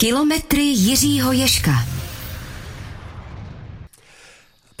Kilometry Jiřího Ješka.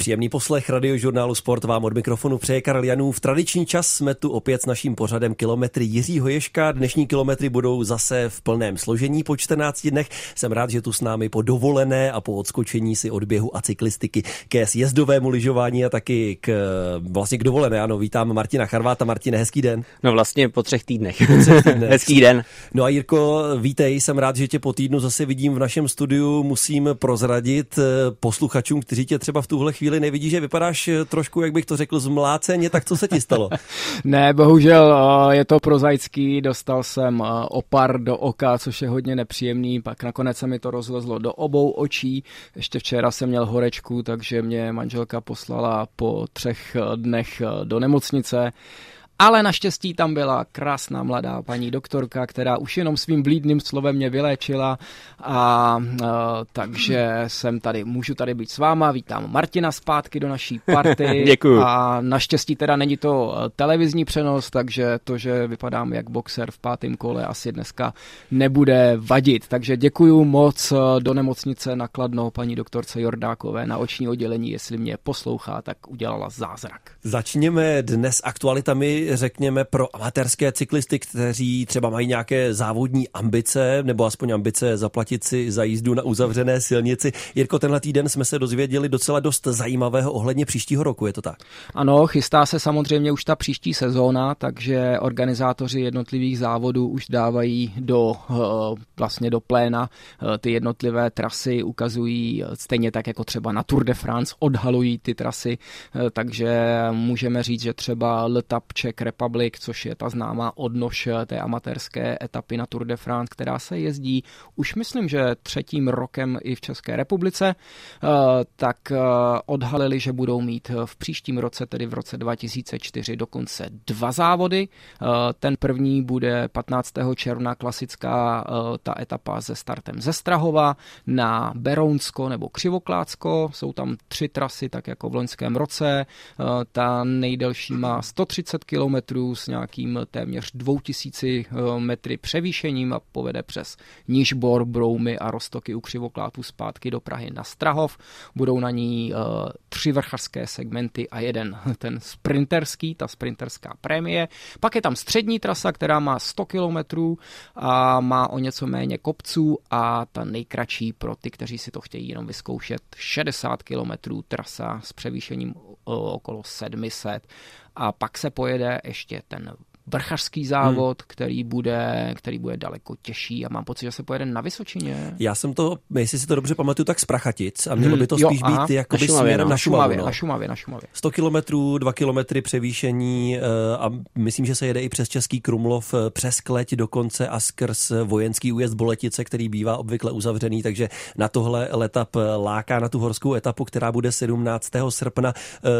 Příjemný poslech radiožurnálu Sport vám od mikrofonu přeje Karel Janů. V tradiční čas jsme tu opět s naším pořadem kilometry Jiřího Ješka. Dnešní kilometry budou zase v plném složení po 14 dnech. Jsem rád, že tu s námi po dovolené a po odskočení si od běhu a cyklistiky ke sjezdovému lyžování a taky k, vlastně k dovolené. Ano, vítám Martina Charváta. Martine, hezký den. No vlastně po třech týdnech. Po třech týdnech. hezký den. No a Jirko, vítej, jsem rád, že tě po týdnu zase vidím v našem studiu. Musím prozradit eh, posluchačům, kteří tě třeba v tuhle chvíli chvíli nevidí, že vypadáš eh, trošku, jak bych to řekl, zmláceně, tak co se ti stalo? ne, bohužel eh, je to prozaický, dostal jsem eh, opar do oka, což je hodně nepříjemný, pak nakonec se mi to rozlezlo do obou očí, ještě včera jsem měl horečku, takže mě manželka poslala po třech dnech do nemocnice ale naštěstí tam byla krásná mladá paní doktorka, která už jenom svým blídným slovem mě vyléčila a, a takže jsem tady, můžu tady být s váma, vítám Martina zpátky do naší party. Děkuju. A naštěstí teda není to e, televizní přenos, takže to, že vypadám jak boxer v pátém kole asi dneska nebude vadit. Takže děkuju moc e, do nemocnice nakladno paní doktorce Jordákové na oční oddělení, jestli mě poslouchá, tak udělala zázrak. Začněme dnes aktualitami řekněme, pro amatérské cyklisty, kteří třeba mají nějaké závodní ambice, nebo aspoň ambice zaplatit si za jízdu na uzavřené silnici. Jirko, tenhle týden jsme se dozvěděli docela dost zajímavého ohledně příštího roku, je to tak? Ano, chystá se samozřejmě už ta příští sezóna, takže organizátoři jednotlivých závodů už dávají do eh, vlastně do pléna eh, ty jednotlivé trasy, ukazují eh, stejně tak jako třeba na Tour de France, odhalují ty trasy, takže můžeme říct, že třeba Letap Czech Republic, což je ta známá odnož té amatérské etapy na Tour de France, která se jezdí už myslím, že třetím rokem i v České republice, eh, tak eh, odhalili, že budou mít v příštím roce, tedy v roce 2004, dokonce dva závody. Eh, ten první bude 15. června klasická ta etapa se startem ze Strahova na Berounsko nebo Křivoklácko. Jsou tam tři trasy, tak jako v loňském roce. Ta nejdelší má 130 km kilometrů s nějakým téměř 2000 eh, metry převýšením a povede přes Nižbor, Broumy a Rostoky u Křivoklátu zpátky do Prahy na Strahov. Budou na ní uh, tři vrchařské segmenty a jeden ten sprinterský, ta sprinterská prémie. Pak je tam střední trasa, která má 100 kilometrů a má o něco méně kopců a ta nejkratší pro ty, kteří si to chtějí jenom vyzkoušet, 60 kilometrů trasa s převýšením okolo 700 a pak se pojede ještě ten vrchařský závod, hmm. který, bude, který bude daleko těžší a mám pocit, že se pojede na Vysočině. Já jsem to, jestli si to dobře pamatuju, tak z Prachatic a mělo hmm. by to spíš jo, být jako na Šumavě, no. na Šumavě, no. na Šumavě, na Šumavě. 100 kilometrů, 2 kilometry převýšení eh, a myslím, že se jede i přes Český Krumlov, eh, přes Kleť dokonce a skrz vojenský újezd Boletice, který bývá obvykle uzavřený, takže na tohle letap eh, láká na tu horskou etapu, která bude 17. srpna.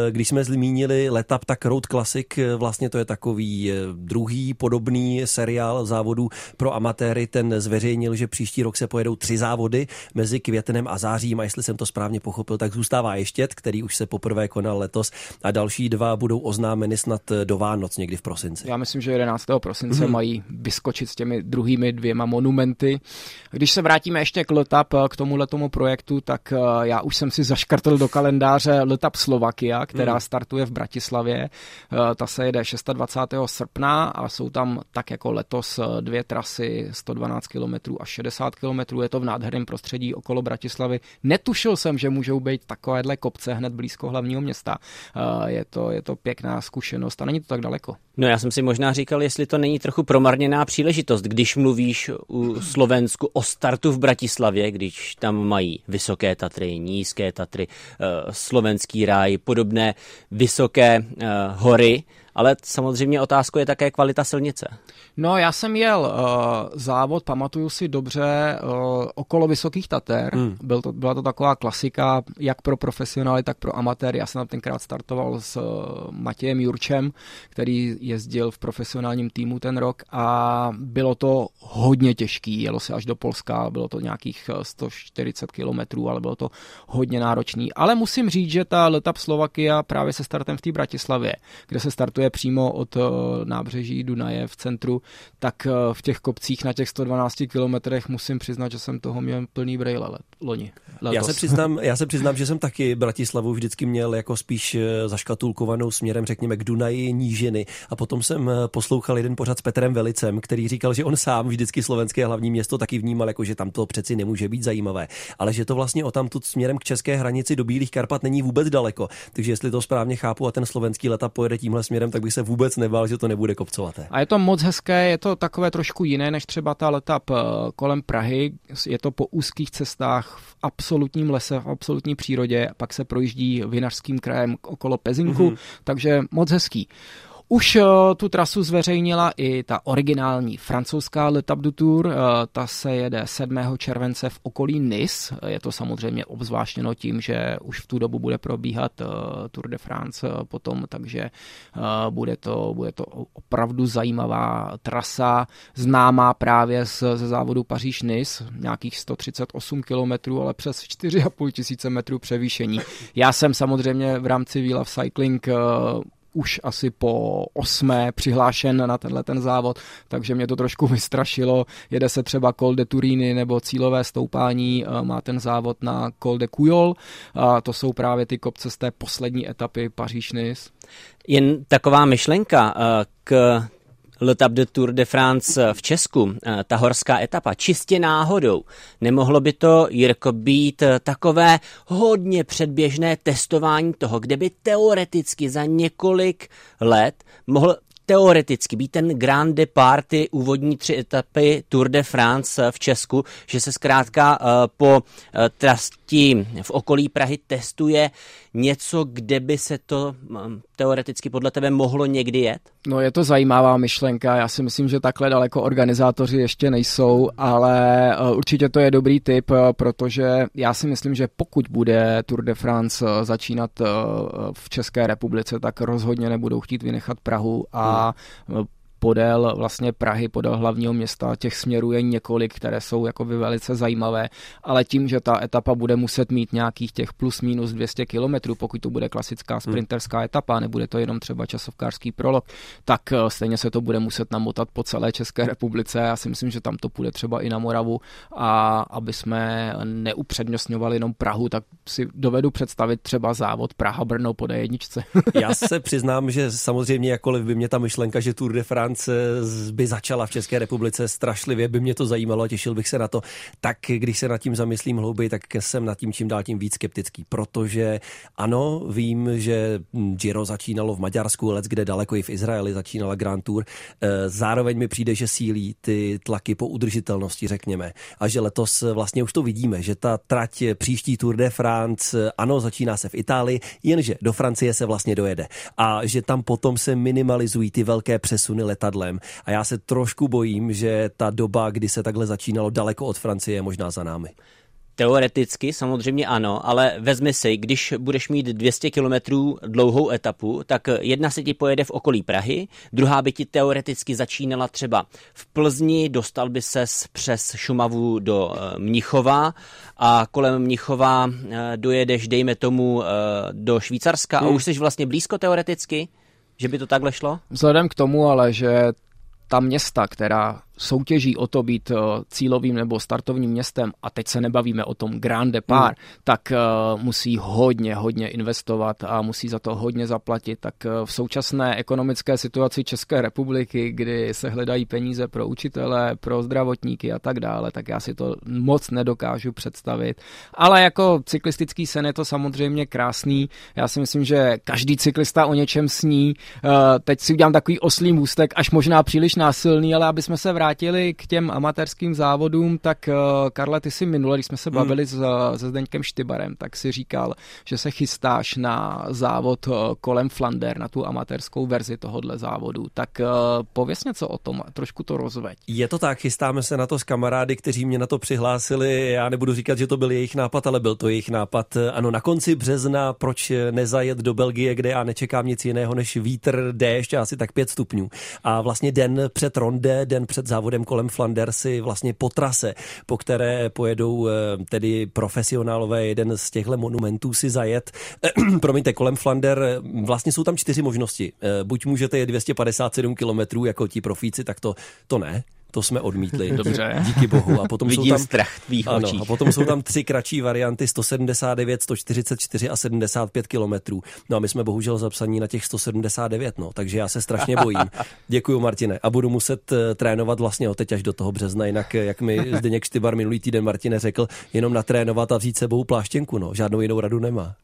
Když jsme zmínili letap, tak Road Classic, vlastně to je takový druhý podobný seriál závodů pro amatéry, ten zveřejnil, že příští rok se pojedou tři závody mezi květnem a zářím a jestli jsem to správně pochopil, tak zůstává Ještět, který už se poprvé konal letos a další dva budou oznámeny snad do Vánoc někdy v prosinci. Já myslím, že 11. prosince hmm. mají vyskočit s těmi druhými dvěma monumenty. Když se vrátíme ještě k Letap, k tomu letomu projektu, tak eh, já už jsem si zaškrtl do kalendáře Letap Slovakia, která hmm. startuje v Bratislavě. Eh, ta se jede 26. srpna a jsou tam tak jako letos eh, dvě trasy 112 km a 60 km. Je to v nádherném prostředí okolo Bratislavy. Netušil jsem, že můžou být takovéhle kopce hned blízko hlavního města. Eh, je to, je to pěkná zkušenost a není to tak daleko. No já jsem si možná říkal, jestli to není trochu promarněná příležitost, když mluvíš u Slovensku o startu v Bratislavě, když tam mají vysoké Tatry, nízké Tatry, eh, slovenský ráj, podobné vysoké hory, ale samozřejmě otázkou je také kvalita silnice. No, já jsem jel uh, závod, pamatuju si dobře, uh, okolo Vysokých Tater. Hmm. Byl to, byla to taková klasika, jak pro profesionály, tak pro amatéry. Já jsem tam tenkrát startoval s uh, Matějem Jurčem, který jezdil v profesionálním týmu ten rok a bylo to hodně těžký, jelo se až do Polska, bylo to nějakých 140 kilometrů, ale bylo to hodně náročný. Ale musím říct, že ta Letap Slovakia právě se startem v té Bratislavě, kde se startuje přímo od nábřeží Dunaje v centru, tak v těch kopcích na těch 112 kilometrech musím přiznat, že jsem toho měl plný brejle let, loni. Letos. Já se, přiznám, já se přiznám, že jsem taky Bratislavu vždycky měl jako spíš eh, zaškatulkovanou směrem, řekněme, k Dunaji, Nížiny. A potom jsem eh, poslouchal jeden pořad s Petrem Velicem, který říkal, že on sám vždycky slovenské hlavní město taky vnímal, jako že tam to přeci nemůže být zajímavé, ale že to vlastně o tamtud směrem k české hranici do Bílých Karpat není vůbec daleko. Takže jestli to správně chápu a ten slovenský leta pojede tímhle směrem, tak bych se vůbec nebál, že to nebude kopcovaté. A je to moc hezké, je to takové trošku jiné než třeba ta leta kolem Prahy. Je to po úzkých cestách v absolutním lese, v absolutní přírodě, pak se projíždí vinařským krajem okolo Pezinku, mm-hmm. takže moc hezký. Už uh, tu trasu zveřejnila i ta originální francouzská L'Etape du Tour. Uh, ta se jede 7. července v okolí Nice. Je to samozřejmě obzvláštěno tím, že už v tu dobu bude probíhat uh, Tour de France potom, takže bude to, bude to opravdu zajímavá trasa, známá právě ze závodu Paříž-Nice, nějakých 138 km, ale přes 4,5 tisíce metrů převýšení. Já jsem samozřejmě v rámci of Cycling už asi po osmé přihlášen na tenhle ten závod, takže mě to trošku vystrašilo. Jede se třeba Col de Turini nebo cílové stoupání, eh, má ten závod na Col de Cuyol a to jsou právě ty kopce z té poslední etapy Paříž-Nice. Jen taková myšlenka eh, k L'Etape de Tour de France v Česku, eh, ta horská etapa, čistě náhodou. Nemohlo by to, Jirko, být eh, takové hodně předběžné testování toho, kde by teoreticky za několik let mohl teoreticky být ten Grand Depart, ty úvodní tři etapy Tour de France v Česku, že se zkrátka eh, po trasti v okolí Prahy testuje něco, kde by se to mm, teoreticky podle tebe mohlo někdy jet? No je to zajímavá myšlenka, já si myslím, že takhle daleko organizátoři ještě nejsou, ale eh, určitě to je dobrý tip, eh, protože já si myslím, že pokud bude Tour de France eh, začínat v České republice, tak rozhodně nebudou chtít vynechat Prahu a hmm podél vlastně Prahy, podél hlavního města. Těch směrů je několik, které jsou jako velice zajímavé, ale tím, že ta etapa bude muset mít nějakých těch plus minus 200 kilometrů, pokud to bude klasická hmm. sprinterská etapa, nebude to jenom třeba časovkářský prolog, tak eh, stejně se to bude muset namotat po celé České republice. Já si myslím, že tam to půjde třeba i na Moravu a aby jsme neupřednostňovali jenom Prahu, tak si dovedu představit třeba závod Praha-Brno po D1. Já se přiznám, že samozřejmě jakkoliv by mě ta myšlenka, že Tour de France France by začala v České republice strašlivě, by mě to zajímalo a těšil bych se na to. Tak když se nad tím zamyslím hlouběji, tak jsem nad tím čím dál tím víc skeptický, protože ano, vím, že Giro začínalo v Maďarsku, let kde daleko i v Izraeli začínala Grand Tour. Eh, zároveň mi přijde, že sílí ty tlaky po udržitelnosti, řekněme. A že letos vlastně už to vidíme, že ta trať příští Tour de France, ano, začíná se v Itálii, jenže do Francie se vlastně dojede. A že tam potom se minimalizují ty velké přesuny let letadlem. A já se trošku bojím, že ta doba, kdy se takhle začínalo daleko od Francie, je možná za námi. Teoreticky samozřejmě ano, ale vezmi si, když budeš mít 200 kilometrů dlouhou etapu, tak jedna se ti pojede v okolí Prahy, druhá by ti teoreticky začínala třeba v Plzni, dostal by ses přes Šumavu do eh, Mnichova a kolem Mnichova eh, dojedeš, dejme tomu, eh, do Švýcarska a hmm. už jsi vlastně blízko teoreticky, že by to takhle šlo? Vzhledem k tomu ale, že ta města, která soutěží o to být eh, cílovým nebo startovním městem, a teď se nebavíme o tom Grand Depart, hmm. tak uh, musí hodně, hodně investovat a musí za to hodně zaplatit. Tak uh, v současné ekonomické situaci České republiky, kdy se hledají peníze pro učitele, pro zdravotníky a tak dále, tak já si to moc nedokážu představit. Ale jako cyklistický sen je to samozřejmě krásný. Já si myslím, že každý cyklista o něčem sní. Teď si udělám takový oslý můstek, až možná příliš násilný, ale aby jsme se vrátili vrátili k těm amatérským závodům, tak Karle, ty si minule, když jsme se hmm. bavili hmm. se Zdeňkem Štybarem, tak si říkal, že se chystáš na závod kolem Flander, na tu amatérskou verzi tohohle závodu. Tak pověs něco o tom, trošku to rozveď. Je to tak, chystáme se na to s kamarády, kteří mě na to přihlásili. Já nebudu říkat, že to byl jejich nápad, ale byl to jejich nápad. Ano, na konci března, proč nezajet do Belgie, kde já nečekám nic jiného než vítr, déšť a asi tak pět stupňů. A vlastně den před Ronde, den před závodem kolem Flandersy, vlastně po trase, po které pojedou eh, tedy profesionálové jeden z těchto monumentů si zajet. Promiňte, kolem Flander, vlastně jsou tam čtyři možnosti. Eh, buď můžete je 257 kilometrů jako ti profíci, tak to, to ne. To jsme odmítli. Dobře. Díky bohu. A potom Vidím jsou tam, strach tvých ano, očích. A potom jsou tam tři kratší varianty 179, 144 a 75 kilometrů. No a my jsme bohužel zapsaní na těch 179, no, takže já se strašně bojím. Děkuji, Martine. A budu muset uh, trénovat vlastně od teď až do toho března, jinak jak mi Zdeněk Štybar minulý týden Martine řekl, jenom natrénovat a vzít sebou pláštěnku, no, žádnou jinou radu nemá.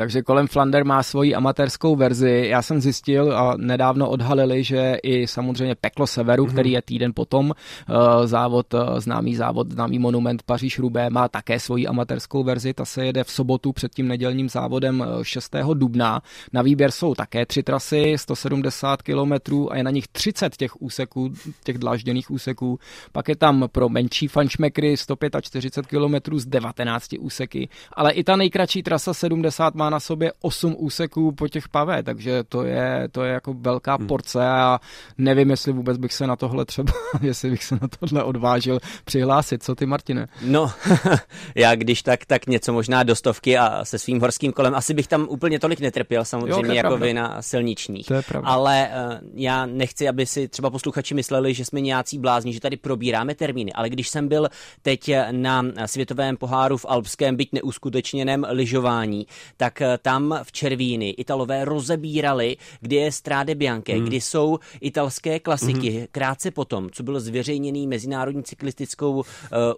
Takže kolem Flander má svoji amatérskou verzi. Já jsem zjistil a nedávno odhalili, že i samozřejmě Peklo Severu, mm-hmm. který je týden potom, eh, závod, eh, známý závod, známý monument Paříž Rubé má také svoji amatérskou verzi. Ta se jede v sobotu před tím nedělním závodem 6. Eh, dubna. Na výběr jsou také tři trasy, 170 km a je na nich 30 těch úseků, těch dlážděných úseků. Pak je tam pro menší fančmekry 145 km z 19 úseky, ale i ta nejkratší trasa 70 má na sobě 8 úseků po těch pavé, takže to je, to je jako velká hmm. porce a nevím, jestli vůbec bych se na tohle třeba, jestli bych se na tohle odvážil přihlásit. Co ty, Martine? No, já když tak, tak něco možná do stovky a se svým horským kolem. Asi bych tam úplně tolik netrpěl, samozřejmě, jo, jako pravda. vy na silničních. To je pravda. Ale uh, já nechci, aby si třeba posluchači mysleli, že jsme nějací blázni, že tady probíráme termíny. Ale když jsem byl teď na světovém poháru v alpském, byť neuskutečněném lyžování, tak eh, tam v Červíny Italové rozebírali, kdy je Stráde Bianche, hmm. kdy jsou italské klasiky. Hmm. Krátce potom, co byl zveřejněný Mezinárodní cyklistickou uh,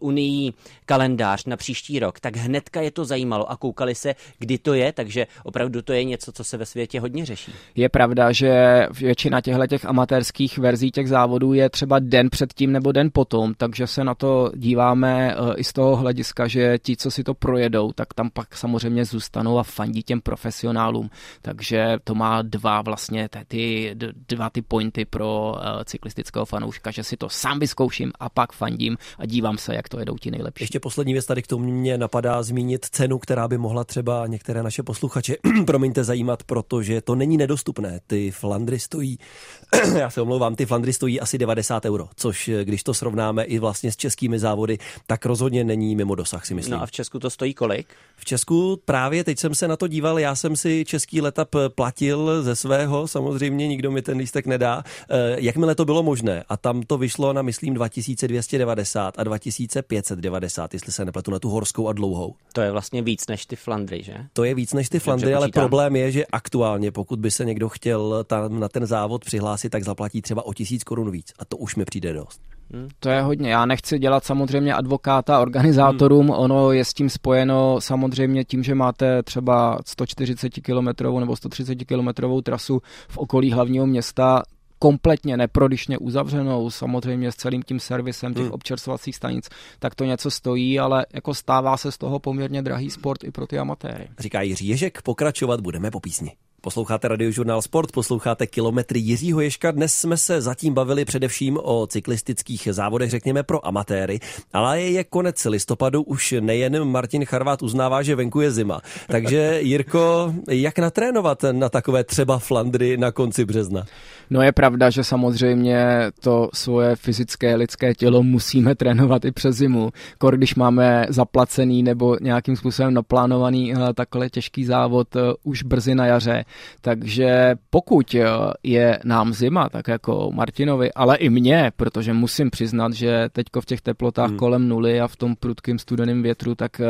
unii kalendář na příští rok, tak hnedka je to zajímalo a koukali se, kdy to je, takže opravdu to je něco, co se ve světě hodně řeší. Je pravda, že většina těchto těch amatérských verzí těch závodů je třeba den předtím nebo den potom, takže se na to díváme uh, i z toho hlediska, že ti, co si to projedou, tak tam pak samozřejmě zůstanou a fandí těm profesionálům, takže to má dva vlastně ty, dva ty pointy pro uh, cyklistického fanouška, že si to sám vyzkouším a pak fandím a dívám se, jak to jedou ti nejlepší. Ještě poslední věc tady k tomu mě napadá zmínit cenu, která by mohla třeba některé naše posluchače, promiňte, zajímat, protože to není nedostupné. Ty Flandry stojí, já se omlouvám, ty Flandry stojí asi 90 euro, což eh, když to srovnáme i vlastně s českými závody, tak rozhodně není mimo dosah, si myslím. No a v Česku to stojí kolik? V Česku právě teď jsem se na to díval, já jsem si český letap platil ze svého, samozřejmě nikdo mi ten lístek nedá, eh, jakmile to bylo možné. A tam to vyšlo na, myslím, 2290 a 2590, jestli se nepletu, na tu horskou a dlouhou. To je vlastně víc než ty Flandry, že? To je víc než ty Flandry, ale problém je, že aktuálně, pokud by se někdo chtěl tam na ten závod přihlásit, tak zaplatí třeba o tisíc korun víc. A to už mi přijde dost. Hmm. To je hodně. Já nechci dělat samozřejmě advokáta organizátorům. Hmm. Ono je s tím spojeno samozřejmě tím, že máte třeba 140 km nebo 130 km trasu v okolí hlavního města kompletně neprodyšně uzavřenou, samozřejmě s celým tím servisem těch hmm. občerstvovacích stanic, tak to něco stojí, ale jako stává se z toho poměrně drahý sport i pro ty amatéry. Říká Jiří Ježek, pokračovat budeme po písni. Posloucháte Radiožurnál Sport, posloucháte kilometry Jiřího Ješka. Dnes jsme se zatím bavili především o cyklistických závodech, řekněme pro amatéry, ale je konec listopadu, už nejen Martin Charvát uznává, že venku je zima. Takže Jirko, jak natrénovat na takové třeba Flandry na konci března? No je pravda, že samozřejmě to svoje fyzické lidské tělo musíme trénovat i přes zimu. Kor, když máme zaplacený nebo nějakým způsobem naplánovaný eh, takhle těžký závod eh, už brzy na jaře, takže pokud eh, je nám zima, tak jako Martinovi, ale i mně, protože musím přiznat, že teďko v těch teplotách hmm. kolem nuly a v tom prudkém studeném větru, tak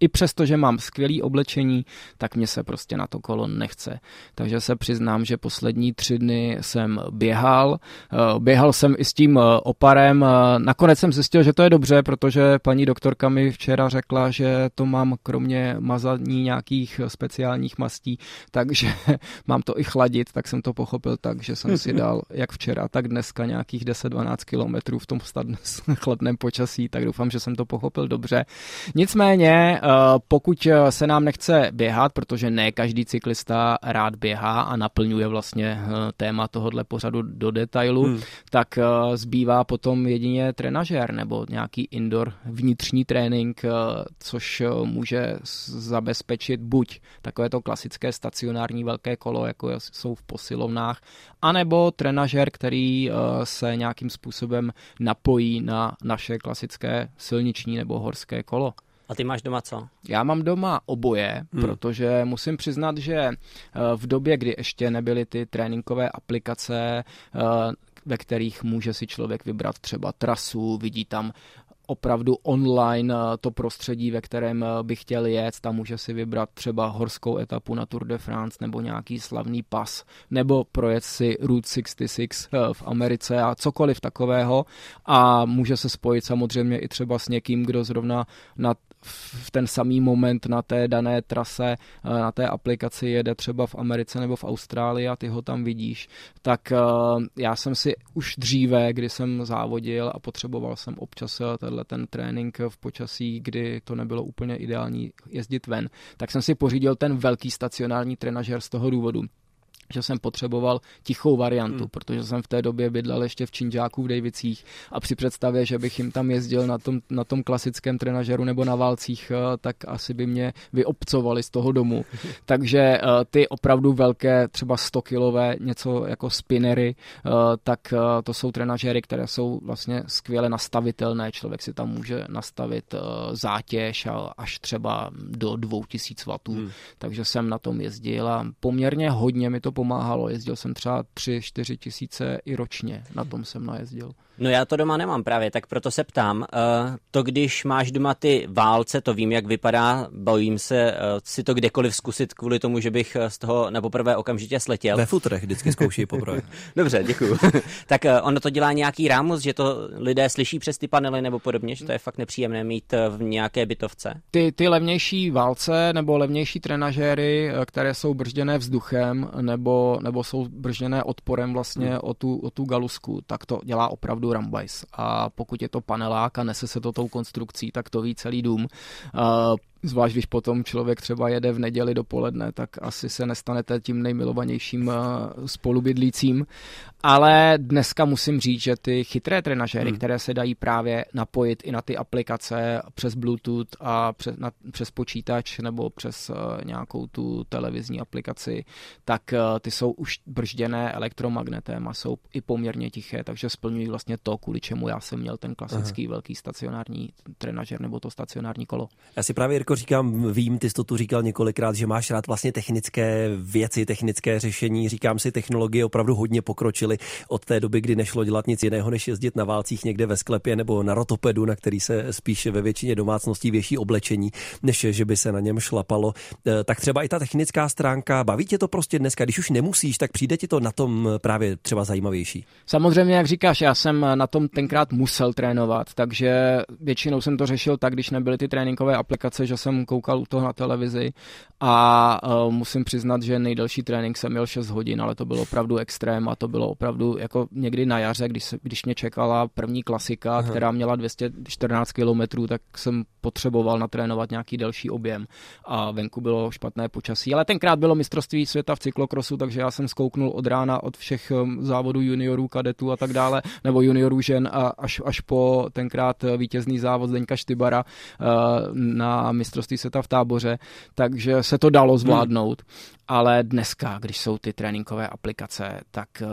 i přesto, že mám skvělé oblečení, tak mě se prostě na to kolo nechce. Takže se přiznám, že poslední tři dny jsem běhal. Eh, běhal jsem i s tím eh, oparem. Eh, nakonec jsem zjistil, že to je dobře, protože paní doktorka mi včera řekla, že to mám kromě mazaní nějakých speciálních mastí, takže mám to i chladit, tak jsem to pochopil tak, že jsem si dal jak včera, tak dneska nějakých 10-12 kilometrů v tom chladném počasí, tak doufám, že jsem to pochopil dobře. Nicméně pokud eh, se nám nechce běhat, protože ne každý cyklista rád běhá a naplňuje vlastně eh, téma tohohle pořadu do detailu, hmm. tak zbývá potom jedině trenažér nebo nějaký indoor vnitřní trénink, což může zabezpečit buď takové to klasické stacionární velké kolo, jako jsou v posilovnách, anebo trenažér, který se nějakým způsobem napojí na naše klasické silniční nebo horské kolo. A ty máš doma co? Já mám doma oboje, hmm. protože musím přiznat, že eh, v době, kdy ještě nebyly ty tréninkové aplikace, eh, ve kterých může si člověk vybrat třeba trasu, vidí tam opravdu online eh, to prostředí, ve kterém by chtěl jet. Tam může si vybrat třeba horskou etapu na Tour de France nebo nějaký slavný pas, nebo projet si Route 66 v Americe a cokoliv takového. A může se spojit samozřejmě i třeba s někým, kdo zrovna na v ten samý moment na té dané trase, eh, na té aplikaci jede třeba v Americe nebo v Austrálii a ty ho tam vidíš, tak eh, já jsem si už dříve, kdy jsem závodil a potřeboval jsem občas eh, tenhle ten trénink v počasí, kdy to nebylo úplně ideální jezdit ven, tak jsem si pořídil ten velký stacionární trenažer z toho důvodu, že jsem potřeboval tichou variantu, hmm. protože jsem v té době bydlel ještě v Činžáku v Davicích a při představě, že bych jim tam jezdil na tom, na tom klasickém trenažeru nebo na válcích, eh, tak asi by mě vyobcovali z toho domu. Takže eh, ty opravdu velké, třeba 100 kilové, něco jako spinnery, eh, tak to jsou trenažery, které jsou vlastně skvěle nastavitelné. Člověk si tam může nastavit zátěž až třeba do 2000 W. Hmm. Takže jsem na tom jezdil a poměrně hodně mi to pomáhalo. Jezdil jsem třeba 3-4 tisíce i ročně, na tom jsem najezdil. No já to doma nemám právě, tak proto se ptám. Uh, to, když máš doma ty válce, to vím, jak vypadá, bojím se uh, si to kdekoliv zkusit kvůli tomu, že bych z toho na poprvé okamžitě sletěl. Ve futrech vždycky zkouší poprvé. Dobře, děkuju. tak ono to dělá nějaký rámus, že to lidé slyší přes ty panely nebo podobně, že to je fakt nepříjemné mít v nějaké bytovce? Ty, ty levnější válce nebo levnější trenažéry, které jsou bržděné vzduchem nebo, nebo jsou bržděné odporem vlastně hmm. o, tu, o tu galusku, tak to dělá opravdu rambajs. A pokud je to panelák a nese se to tou konstrukcí, tak to ví celý dům. Zvlášť když potom člověk třeba jede v neděli dopoledne, tak asi se nestanete tím nejmilovanějším eh, spolubydlícím. Ale dneska musím říct, že ty chytré trenažéry, hmm. které se dají právě napojit i na ty aplikace přes Bluetooth a přes, na, přes počítač nebo přes uh, nějakou tu televizní aplikaci, tak uh, ty jsou už bržděné elektromagnetem a jsou i poměrně tiché, takže splňují vlastně to, kvůli čemu já jsem měl ten klasický Aha. velký stacionární trenažer nebo to stacionární kolo. Já si právě, Jirko, říkám, vím, ty jsi to tu říkal několikrát, že máš rád vlastně technické věci, technické řešení. Říkám si, technologie opravdu hodně pokročily od té doby, kdy nešlo dělat nic jiného, než jezdit na válcích někde ve sklepě nebo na rotopedu, na který se spíše ve většině domácností věší oblečení, než že by se na něm šlapalo. E, tak třeba i ta technická stránka, baví tě to prostě dneska, když už nemusíš, tak přijde ti to na tom právě třeba zajímavější. Samozřejmě, jak říkáš, já jsem na tom tenkrát musel trénovat, takže většinou jsem to řešil tak, když nebyly ty tréninkové aplikace, že jsem koukal u toho na televizi a uh, musím přiznat, že nejdelší trénink jsem měl 6 hodin, ale to bylo opravdu extrém a to bylo opravdu jako někdy na jaře, když, se, když mě čekala první klasika, Aha. která měla 214 km, tak jsem potřeboval natrénovat nějaký delší objem a venku bylo špatné počasí. Ale tenkrát bylo mistrovství světa v cyklokrosu, takže já jsem zkouknul od rána od všech um, závodů juniorů, kadetů a tak dále, nebo juniorů žen a až, až po tenkrát vítězný závod Zdeňka Štybara uh, na mistrovství světa v táboře, takže se to dalo zvládnout. Ale dneska, když jsou ty tréninkové aplikace, tak uh,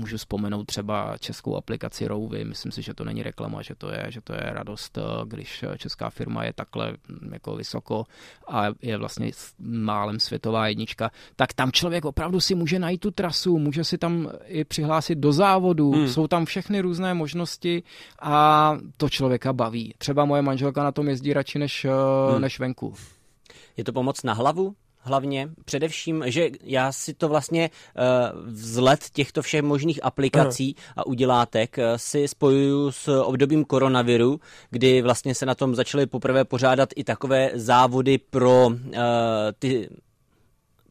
můžu vzpomenout třeba českou aplikaci Rouvy, myslím si, že to není reklama, že to je, že to je radost, uh, když česká firma je takhle mm, jako vysoko a je vlastně málem světová jednička, tak tam člověk opravdu si může najít tu trasu, může si tam i přihlásit do závodu, hmm. jsou tam všechny různé možnosti a to člověka baví. Třeba moje manželka na tom jezdí radši než, hmm. než venku. Je to pomoc na hlavu? Hlavně. Především, že já si to vlastně uh, vzlet těchto všech možných aplikací a udělátek uh, si spojuju s obdobím koronaviru, kdy vlastně se na tom začaly poprvé pořádat i takové závody pro uh, ty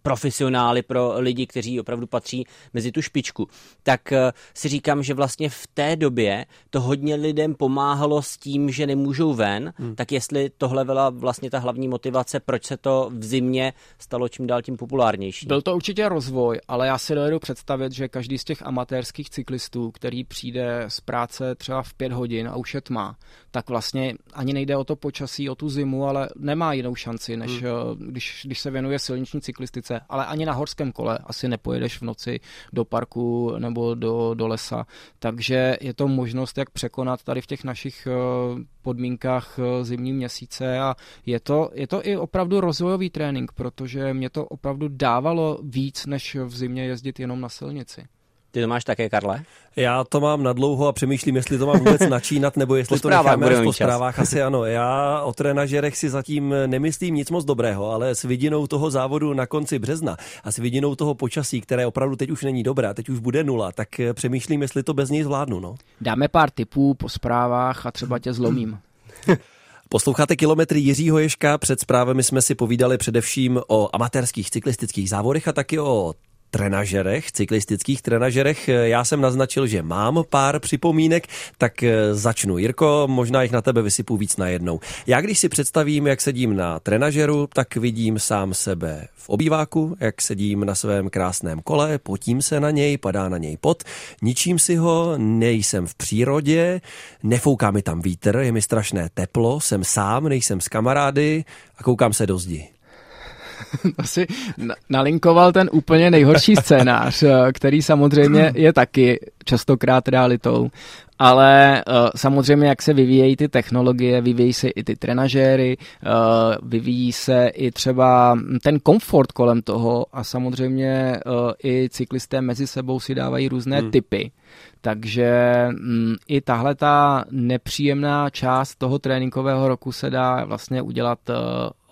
profesionály, pro lidi, kteří opravdu patří mezi tu špičku, tak eh, si říkám, že vlastně v té době to hodně lidem pomáhalo s tím, že nemůžou ven, hmm. tak jestli tohle byla vlastně ta hlavní motivace, proč se to v zimě stalo čím dál tím populárnější. Byl to určitě rozvoj, ale já si dovedu představit, že každý z těch amatérských cyklistů, který přijde z práce třeba v pět hodin a už je tma, tak vlastně ani nejde o to počasí, o tu zimu, ale nemá jinou šanci, než hmm. Eh, když, když se věnuje silniční cyklistice silnice, ale ani na horském kole asi nepojedeš v noci do parku nebo do, do lesa. Takže je to možnost, jak překonat tady v těch našich eh, podmínkách eh, zimní měsíce a je to, je to i opravdu rozvojový trénink, protože mě to opravdu dávalo víc, než v zimě jezdit jenom na silnici. Ty to máš také, Karle? Já to mám na dlouho a přemýšlím, jestli to mám vůbec načínat, nebo jestli to necháme až po zprávách. Asi ano. Já o trenažerech si zatím nemyslím nic moc dobrého, ale s vidinou toho závodu na konci března a s vidinou toho počasí, které opravdu teď už není dobré, teď už bude nula, tak přemýšlím, jestli to bez něj zvládnu. No. Dáme pár tipů po zprávách a třeba tě zlomím. Posloucháte kilometry Jiřího Ješka. Před zprávami jsme si povídali především o amatérských cyklistických závodech a taky o trenažerech, cyklistických trenažerech. Já jsem naznačil, že mám pár připomínek, tak eh, začnu. Jirko, možná jich na tebe vysypu víc najednou. Já když si představím, jak sedím na trenažeru, tak vidím sám sebe v obýváku, jak sedím na svém krásném kole, potím se na něj, padá na něj pot, ničím si ho, nejsem v přírodě, nefouká mi tam vítr, je mi strašné teplo, jsem sám, nejsem s kamarády a koukám se do zdi. asi nalinkoval ten úplně nejhorší scénář, eh, který samozřejmě je taky častokrát realitou. Ale uh, samozřejmě, jak se vyvíjejí ty technologie, vyvíjí se i ty trenažéry, uh, vyvíjí se i třeba ten komfort kolem toho a samozřejmě uh, i cyklisté mezi sebou si dávají různé hmm. typy. Takže um, i tahle ta nepříjemná část toho tréninkového roku se dá vlastně udělat uh,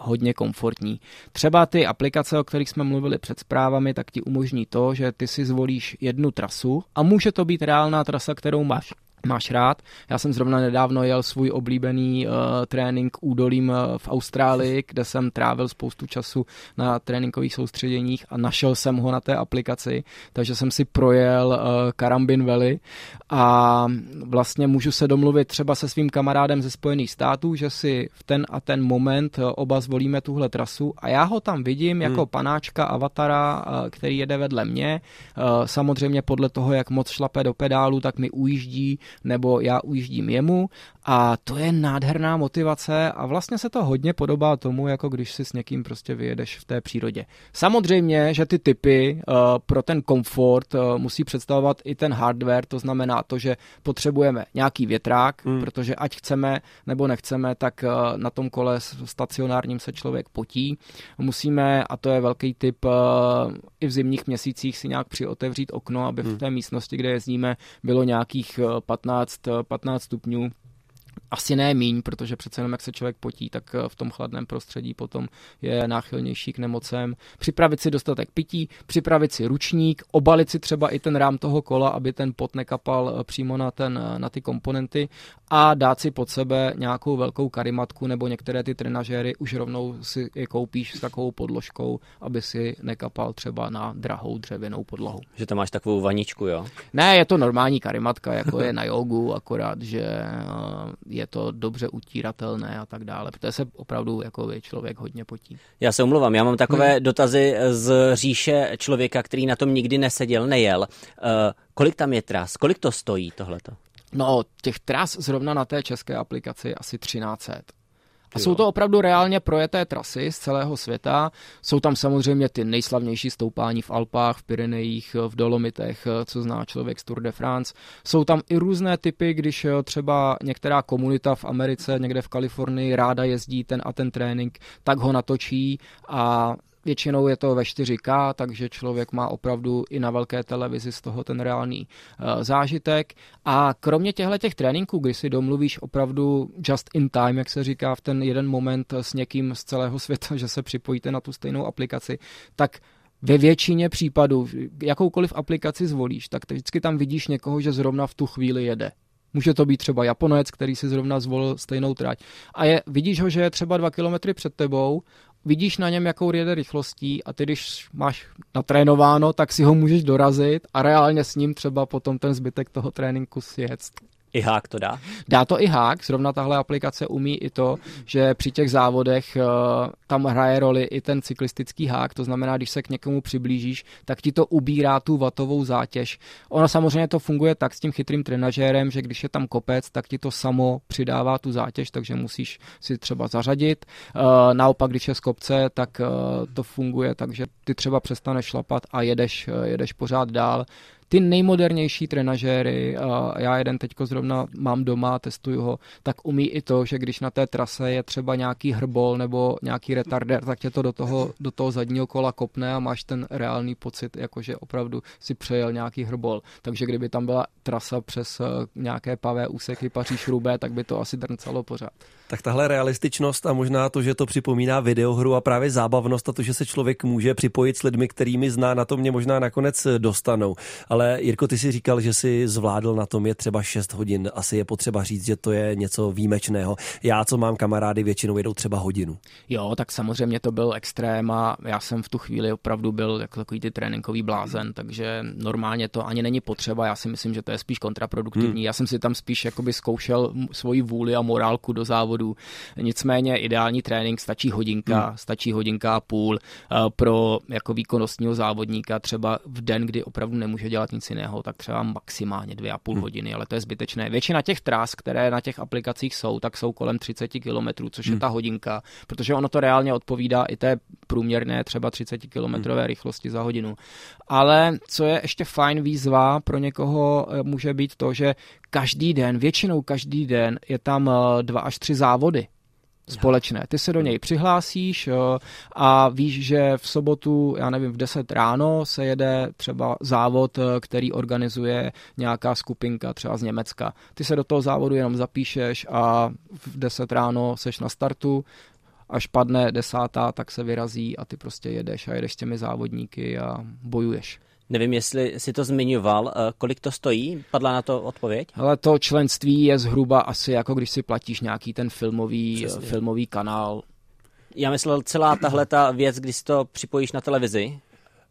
hodně komfortní. Třeba ty aplikace, o kterých jsme mluvili před zprávami, tak ti umožní to, že ty si zvolíš jednu trasu a může to být reálná trasa, kterou máš máš rád. Já jsem zrovna nedávno jel svůj oblíbený uh, trénink údolím uh, v Austrálii, kde jsem trávil spoustu času na tréninkových soustředěních a našel jsem ho na té aplikaci, takže jsem si projel uh, Karambin Valley a vlastně můžu se domluvit třeba se svým kamarádem ze Spojených států, že si v ten a ten moment oba zvolíme tuhle trasu a já ho tam vidím hmm. jako panáčka avatara, uh, který jede vedle mě. Uh, samozřejmě podle toho, jak moc šlape do pedálu, tak mi ujíždí nebo já ujíždím jemu a to je nádherná motivace a vlastně se to hodně podobá tomu, jako když si s někým prostě vyjedeš v té přírodě. Samozřejmě, že ty typy uh, pro ten komfort uh, musí představovat i ten hardware, to znamená to, že potřebujeme nějaký větrák, hmm. protože ať chceme nebo nechceme, tak uh, na tom kole stacionárním se člověk potí. Musíme, a to je velký typ, i v zimních měsících si nějak přiotevřít okno, aby hmm. v té místnosti, kde jezdíme, bylo nějakých 15, 15 stupňů asi ne míň, protože přece jenom jak se člověk potí, tak eh, v tom chladném prostředí potom je náchylnější k nemocem. Připravit si dostatek pití, připravit si ručník, obalit si třeba i ten rám toho kola, aby ten pot nekapal eh, přímo na, ten, eh, na ty komponenty a dát si pod sebe nějakou velkou karimatku nebo některé ty trenažéry už rovnou si je koupíš s takovou podložkou, aby si nekapal třeba na drahou dřevěnou podlahu. Že to máš takovou vaničku, jo? Ne, je to normální karimatka, jako je na jogu, akorát, že je to dobře utíratelné a tak dále, protože se opravdu jako člověk hodně potí. Já se omluvám, já mám takové hmm. dotazy z říše člověka, který na tom nikdy neseděl, nejel. Uh, kolik tam je tras? Kolik to stojí tohleto? No, těch tras zrovna na té české aplikaci asi 1300 A jsou to opravdu reálně projeté trasy z celého světa. Jsou tam samozřejmě ty nejslavnější stoupání v Alpách, v Pyrenejích, v Dolomitech, co zná člověk z Tour de France. Jsou tam i různé typy, když třeba některá komunita v Americe, někde v Kalifornii ráda jezdí ten a ten trénink, tak ho natočí a Většinou je to ve 4K, takže člověk má opravdu i na velké televizi z toho ten reálný uh, zážitek. A kromě těchto těch tréninků, kdy si domluvíš opravdu just in time, jak se říká, v ten jeden moment s někým z celého světa, že se připojíte na tu stejnou aplikaci, tak ve většině případů, jakoukoliv aplikaci zvolíš, tak vždycky tam vidíš někoho, že zrovna v tu chvíli jede. Může to být třeba Japonec, který si zrovna zvolil stejnou trať. A je, vidíš ho, že je třeba dva kilometry před tebou vidíš na něm, jakou jede rychlostí a ty, když máš natrénováno, tak si ho můžeš dorazit a reálně s ním třeba potom ten zbytek toho tréninku si jet. I hák to dá? Dá to i hák, zrovna tahle aplikace umí i to, že při těch závodech uh, tam hraje roli i ten cyklistický hák, to znamená, když se k někomu přiblížíš, tak ti to ubírá tu vatovou zátěž. Ono samozřejmě to funguje tak s tím chytrým trenažérem, že když je tam kopec, tak ti to samo přidává tu zátěž, takže musíš si třeba zařadit. Uh, naopak, když je z kopce, tak uh, to funguje takže ty třeba přestaneš šlapat a jedeš, jedeš pořád dál ty nejmodernější trenažéry, já jeden teďko zrovna mám doma, testuju ho, tak umí i to, že když na té trase je třeba nějaký hrbol nebo nějaký retarder, tak tě to do toho, do toho zadního kola kopne a máš ten reálný pocit, jakože opravdu si přejel nějaký hrbol. Takže kdyby tam byla trasa přes eh, nějaké pavé úseky Paříž Rubé, tak by to asi drncalo pořád. Tak tahle realističnost a možná to, že to připomíná videohru a právě zábavnost a to, že se člověk může připojit s lidmi, kterými zná, na to mě možná nakonec dostanou. Ale Jirko, ty si říkal, že si zvládl na tom je třeba 6 hodin. Asi je potřeba říct, že to je něco výjimečného. Já, co mám kamarády, většinou jedou třeba hodinu. Jo, tak samozřejmě to byl extrém a já jsem v tu chvíli opravdu byl jako takový ty tréninkový blázen, takže normálně to ani není potřeba. Já si myslím, že to je spíš kontraproduktivní. Hmm. Já jsem si tam spíš jakoby zkoušel svoji vůli a morálku do závodu závodů. Nicméně ideální trénink stačí hodinka, hmm. stačí hodinka a půl eh, pro jako výkonnostního závodníka třeba v den, kdy opravdu nemůže dělat nic jiného, tak třeba maximálně dvě a půl hmm. hodiny, ale to je zbytečné. Většina těch tras, které na těch aplikacích jsou, tak jsou kolem 30 km, což hmm. je ta hodinka, protože ono to reálně odpovídá i té průměrné třeba 30 km hmm. rychlosti za hodinu. Ale co je ještě fajn výzva pro někoho eh, může být to, že každý den, většinou každý den je tam eh, dva až tři závody společné. Ty se do něj přihlásíš eh, a víš, že v sobotu, já nevím, v 10 ráno se jede třeba závod, eh, který organizuje nějaká skupinka třeba z Německa. Ty se do toho závodu jenom zapíšeš a v 10 ráno seš na startu, až padne desátá, tak se vyrazí a ty prostě jedeš a jedeš s těmi závodníky a bojuješ. Nevím, jestli si to zmiňoval, eh, kolik to stojí? Padla na to odpověď? Ale to členství je zhruba asi jako když si platíš nějaký ten filmový, filmový kanál. Já myslel celá tahle ta věc, když si to připojíš na televizi,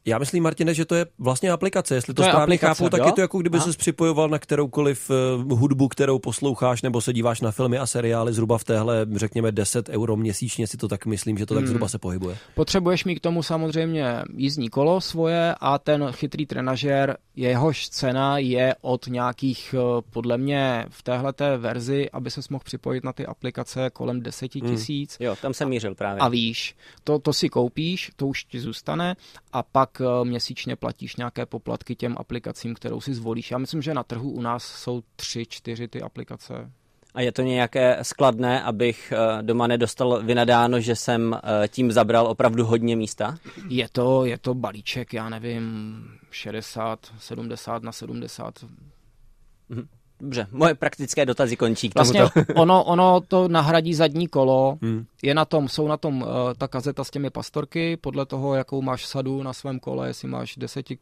já myslím, Martine, že to je vlastně aplikace. Jestli to, to správně aplikace, chápu, tak jo? je to jako kdyby se připojoval na kteroukoliv uh, hudbu, kterou posloucháš, nebo se díváš na filmy a seriály zhruba v téhle, řekněme, 10 euro měsíčně, si to tak myslím, že to tak hmm. zhruba se pohybuje. Potřebuješ mít k tomu samozřejmě jízdní kolo svoje a ten chytrý trenažér, jehož cena je od nějakých, eh, podle mě v téhle verzi, aby se mohl připojit na ty aplikace kolem 10 hmm. tisíc. Hmm. Jo, tam jsem mířil právě. A víš, to, to si koupíš, to už ti zůstane a pak pak eh, měsíčně platíš nějaké poplatky těm aplikacím, kterou si zvolíš. Já myslím, že na trhu u nás jsou tři, čtyři ty aplikace. A je to nějaké skladné, abych eh, doma nedostal vynadáno, že jsem eh, tím zabral opravdu hodně místa? Je to, je to balíček, já nevím, 60, 70 na 70. Mhm. Dobře, moje praktické dotazy končí k vlastně ono, ono to nahradí zadní kolo, hmm. je na tom, jsou na tom uh, ta kazeta s těmi pastorky, podle toho, jakou máš sadu na svém kole, jestli máš deseti,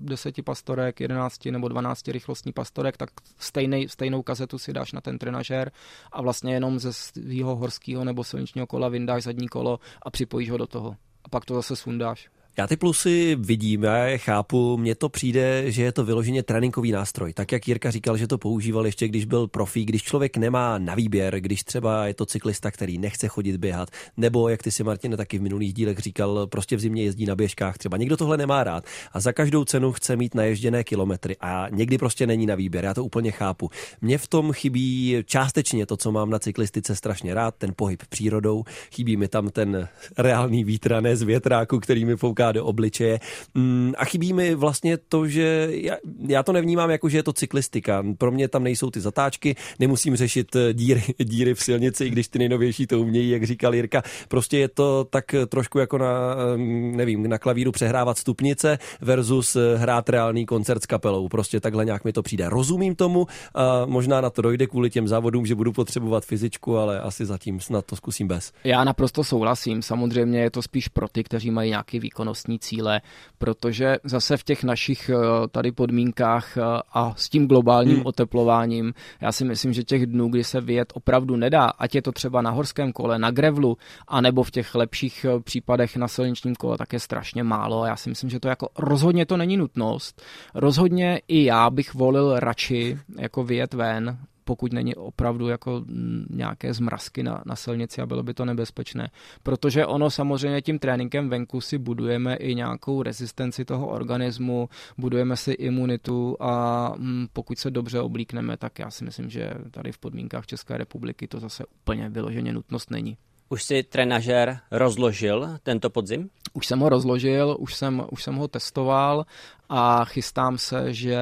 deseti pastorek, jedenácti nebo dvanácti rychlostní pastorek, tak stejnej, stejnou kazetu si dáš na ten trenažér a vlastně jenom ze svého horského nebo silničního kola vyndáš zadní kolo a připojíš ho do toho. A pak to zase sundáš. Já ty plusy vidím, já je chápu, mně to přijde, že je to vyloženě tréninkový nástroj. Tak jak Jirka říkal, že to používal ještě, když byl profi, když člověk nemá na výběr, když třeba je to cyklista, který nechce chodit běhat, nebo jak ty si Martin taky v minulých dílech říkal, prostě v zimě jezdí na běžkách, třeba někdo tohle nemá rád a za každou cenu chce mít naježděné kilometry a někdy prostě není na výběr, já to úplně chápu. Mně v tom chybí částečně to, co mám na cyklistice strašně rád, ten pohyb přírodou, chybí mi tam ten reálný vítr a ne z větráku, který mi fouká do obličeje. Mm, a chybí mi vlastně to, že já, já to nevnímám jako, že je to cyklistika. Pro mě tam nejsou ty zatáčky, nemusím řešit eh, díry, díry v silnici, i když ty nejnovější to umějí, jak říkal Jirka. Prostě je to tak trošku jako na, mm, nevím, na klavíru přehrávat stupnice versus eh, hrát reálný koncert s kapelou. Prostě takhle nějak mi to přijde. Rozumím tomu a možná na to dojde kvůli těm závodům, že budu potřebovat fyzičku, ale asi zatím snad to zkusím bez. Já naprosto souhlasím. Samozřejmě je to spíš pro ty, kteří mají nějaký výkonnostní cíle, protože zase v těch našich eh, tady podmínkách eh, a s tím globálním hmm. oteplováním, já si myslím, že těch dnů, kdy se vyjet opravdu nedá, ať je to třeba na horském kole, na grevlu, anebo v těch lepších eh, případech na silničním kole, tak je strašně málo. Já si myslím, že to jako rozhodně to není nutnost. Rozhodně i já bych volil radši jako vyjet ven, pokud není opravdu jako nějaké zmrazky na, na silnici a bylo by to nebezpečné. Protože ono samozřejmě tím tréninkem venku si budujeme i nějakou rezistenci toho organismu, budujeme si imunitu a pokud se dobře oblíkneme, tak já si myslím, že tady v podmínkách České republiky to zase úplně vyloženě nutnost není. Už si trenažer rozložil tento podzim? Už jsem ho rozložil, už jsem, už jsem ho testoval a chystám se, že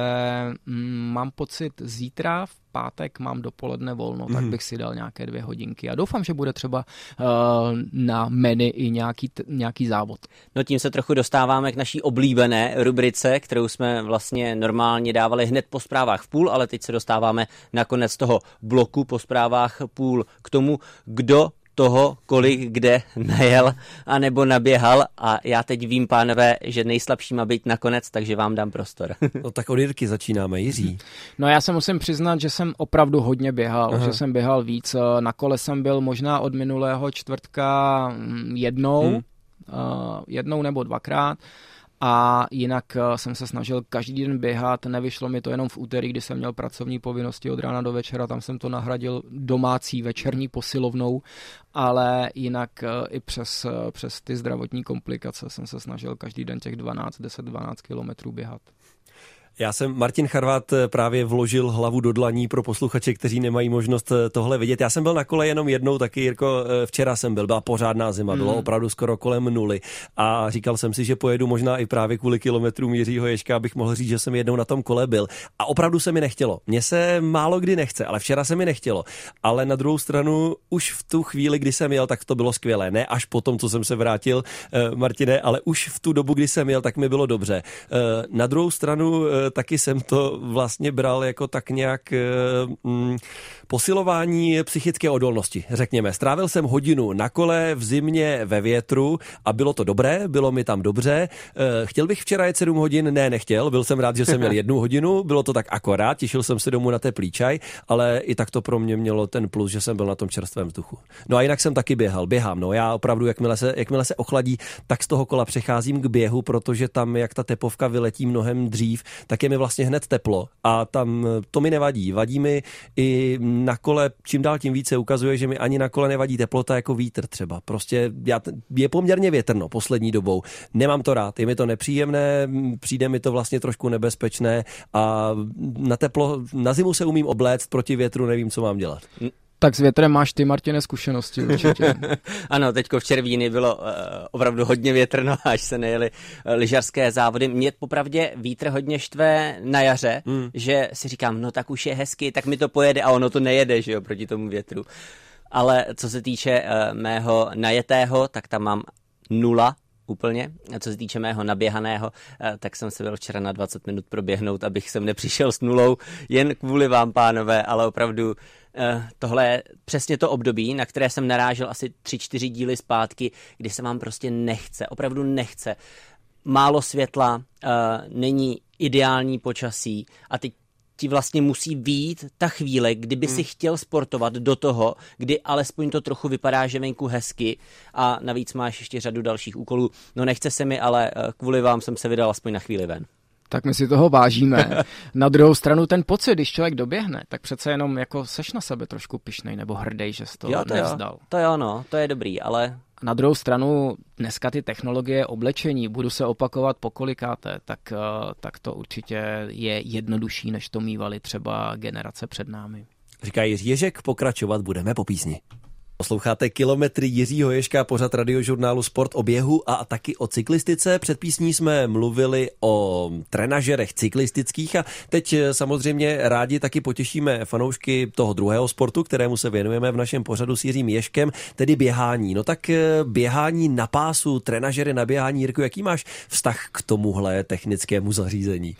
mm, mám pocit zítra v pátek mám dopoledne volno, mm. tak mhm. bych si dal nějaké dvě hodinky a doufám, že bude třeba uh, na menu i nějaký, nějaký závod. No tím se trochu dostáváme k naší oblíbené rubrice, kterou jsme vlastně normálně dávali hned po zprávách v půl, ale teď se dostáváme na konec toho bloku po zprávách půl k tomu, kdo toho, kolik kde najel a nebo naběhal a já teď vím, pánové, že nejslabší má být nakonec, takže vám dám prostor. no tak od Jirky začínáme, Jiří. No já se musím přiznat, že jsem opravdu hodně běhal, Aha. že jsem běhal víc. Na kole jsem byl možná od minulého čtvrtka mm, jednou, hmm. uh, jednou nebo dvakrát a jinak eh, jsem se snažil každý den běhat, nevyšlo mi to jenom v úterý, kdy jsem měl pracovní povinnosti od rána do večera, tam jsem to nahradil domácí večerní posilovnou, ale jinak eh, i přes, eh, přes ty zdravotní komplikace jsem se snažil každý den těch 12, 10-12 kilometrů běhat. Já jsem Martin Charvat eh, právě vložil hlavu do dlaní pro posluchače, kteří nemají možnost eh, tohle vidět. Já jsem byl na kole jenom jednou, taky Jirko, eh, včera jsem byl, byla pořádná zima, bylo hmm. opravdu skoro kolem nuly a říkal jsem si, že pojedu možná i právě kvůli kilometrům Jiřího Ješka, abych mohl říct, že jsem jednou na tom kole byl. A opravdu se mi nechtělo. Mně se málo kdy nechce, ale včera se mi nechtělo. Ale na druhou stranu už v tu chvíli, kdy jsem jel, tak to bylo skvělé. Ne až po tom, co jsem se vrátil, Martine, ale už v tu dobu, kdy jsem jel, tak mi bylo dobře. Na druhou stranu taky jsem to vlastně bral jako tak nějak eh, mm, posilování psychické odolnosti, řekněme. Strávil jsem hodinu na kole v zimě ve větru a bylo to dobré, bylo mi tam dobře. Eh, chtěl bych včera jet 7 hodin, ne, nechtěl, byl jsem rád, že jsem měl jednu hodinu, bylo to tak akorát, těšil jsem se domů na teplý čaj, ale i tak to pro mě mělo ten plus, že jsem byl na tom čerstvém vzduchu. No a jinak jsem taky běhal, běhám, no já opravdu, jakmile se, jakmile se ochladí, tak z toho kola přecházím k běhu, protože tam, jak ta tepovka vyletí mnohem dřív, tak je mi vlastně hned teplo a tam to mi nevadí. Vadí mi i na kole, čím dál tím více ukazuje, že mi ani na kole nevadí teplota jako vítr třeba. Prostě já, je poměrně větrno poslední dobou. Nemám to rád, je mi to nepříjemné, přijde mi to vlastně trošku nebezpečné a na teplo, na zimu se umím obléct, proti větru nevím, co mám dělat. Tak s větrem máš ty, Martine, zkušenosti určitě. ano, teďko v Červíny bylo uh, opravdu hodně větrno, až se nejeli uh, lyžařské závody. Mě popravdě vítr hodně štve na jaře, mm. že si říkám, no tak už je hezky, tak mi to pojede a ono to nejede, že jo, proti tomu větru. Ale co se týče uh, mého najetého, tak tam mám nula úplně. A co se týče mého naběhaného, tak jsem se byl včera na 20 minut proběhnout, abych sem nepřišel s nulou, jen kvůli vám, pánové, ale opravdu Eh, tohle je přesně to období, na které jsem narážel asi tři, čtyři díly zpátky, kdy se vám prostě nechce, opravdu nechce. Málo světla, uh, není ideální počasí a teď ti vlastně musí výjít ta chvíle, kdyby hmm. si chtěl sportovat do toho, kdy alespoň to trochu vypadá, že venku hezky a navíc máš ještě řadu dalších úkolů. No nechce se mi, ale eh, kvůli vám jsem se vydal aspoň na chvíli ven. Tak my si toho vážíme. Na druhou stranu ten pocit, když člověk doběhne, tak přece jenom jako seš na sebe trošku pišnej nebo hrdej, že jsi to, jo, to nevzdal. Jo. To jo, no, to je dobrý, ale na druhou stranu dneska ty technologie oblečení, budu se opakovat pokolikáte, tak, eh, tak to určitě je jednodušší, než to mývali třeba generace před námi. Říká Jiří Ježek, pokračovat budeme po písni. Posloucháte kilometry Jiřího Ješka, pořad radiožurnálu Sport o běhu a taky o cyklistice. Před písní jsme mluvili o trenažerech cyklistických a teď eh, samozřejmě rádi taky potěšíme fanoušky toho druhého sportu, kterému se věnujeme v našem pořadu s Jiřím Ješkem, tedy běhání. No tak eh, běhání na pásu, trenažery na běhání, Jirku, jaký máš vztah k tomuhle technickému zařízení?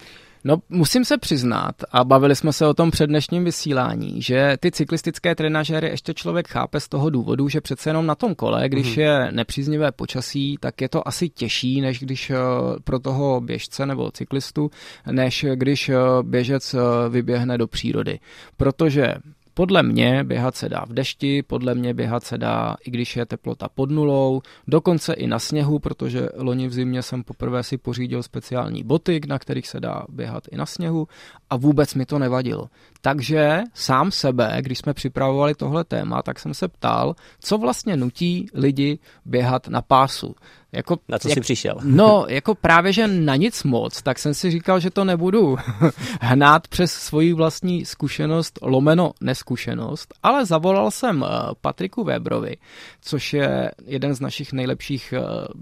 No, musím se přiznat, a bavili jsme se o tom před dnešním vysílání, že ty cyklistické trenažery ještě člověk chápe z toho důvodu, že přece jenom na tom kole, když mm-hmm. je nepříznivé počasí, tak je to asi těžší, než když eh, pro toho běžce nebo cyklistu, než když eh, běžec eh, vyběhne do přírody. Protože podle mě běhat se dá v dešti, podle mě běhat se dá, i když je teplota pod nulou, dokonce i na sněhu, protože loni v zimě jsem poprvé si pořídil speciální boty, na kterých se dá běhat i na sněhu a vůbec mi to nevadilo. Takže sám sebe, když jsme připravovali tohle téma, tak jsem se ptal, co vlastně nutí lidi běhat na pásu. Jako, na co jak, jsi přišel? No, jako právě, že na nic moc, tak jsem si říkal, že to nebudu hnát přes svoji vlastní zkušenost, lomeno neskušenost, ale zavolal jsem eh, Patriku Weberovi, což je jeden z našich nejlepších uh,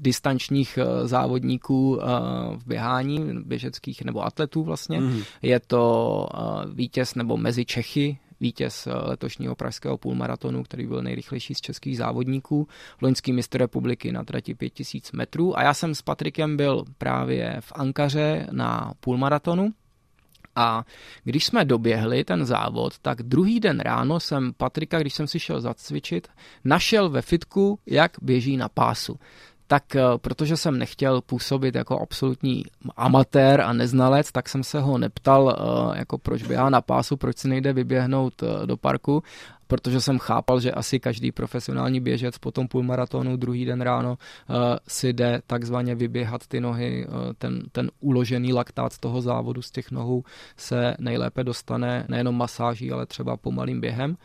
distančních uh, závodníků uh, v běhání, běžeckých nebo atletů vlastně. Mm. Je to vítěz nebo mezi Čechy vítěz eh, letošního pražského půlmaratonu, který byl nejrychlejší z českých závodníků, loňský mistr republiky na trati 5000 metrů. A já jsem s Patrikem byl právě v Ankaře na půlmaratonu, a když jsme doběhli ten závod, tak druhý den ráno jsem Patrika, když jsem si šel zacvičit, našel ve fitku, jak běží na pásu tak eh, protože jsem nechtěl působit jako absolutní amatér a neznalec, tak jsem se ho neptal, eh, jako proč běhá na pásu, proč si nejde vyběhnout eh, do parku, protože jsem chápal, že asi každý profesionální běžec po tom půlmaratonu druhý den ráno si jde takzvaně vyběhat ty nohy, ten, ten uložený laktát z toho závodu z těch nohou se nejlépe dostane nejenom masáží, ale třeba pomalým během.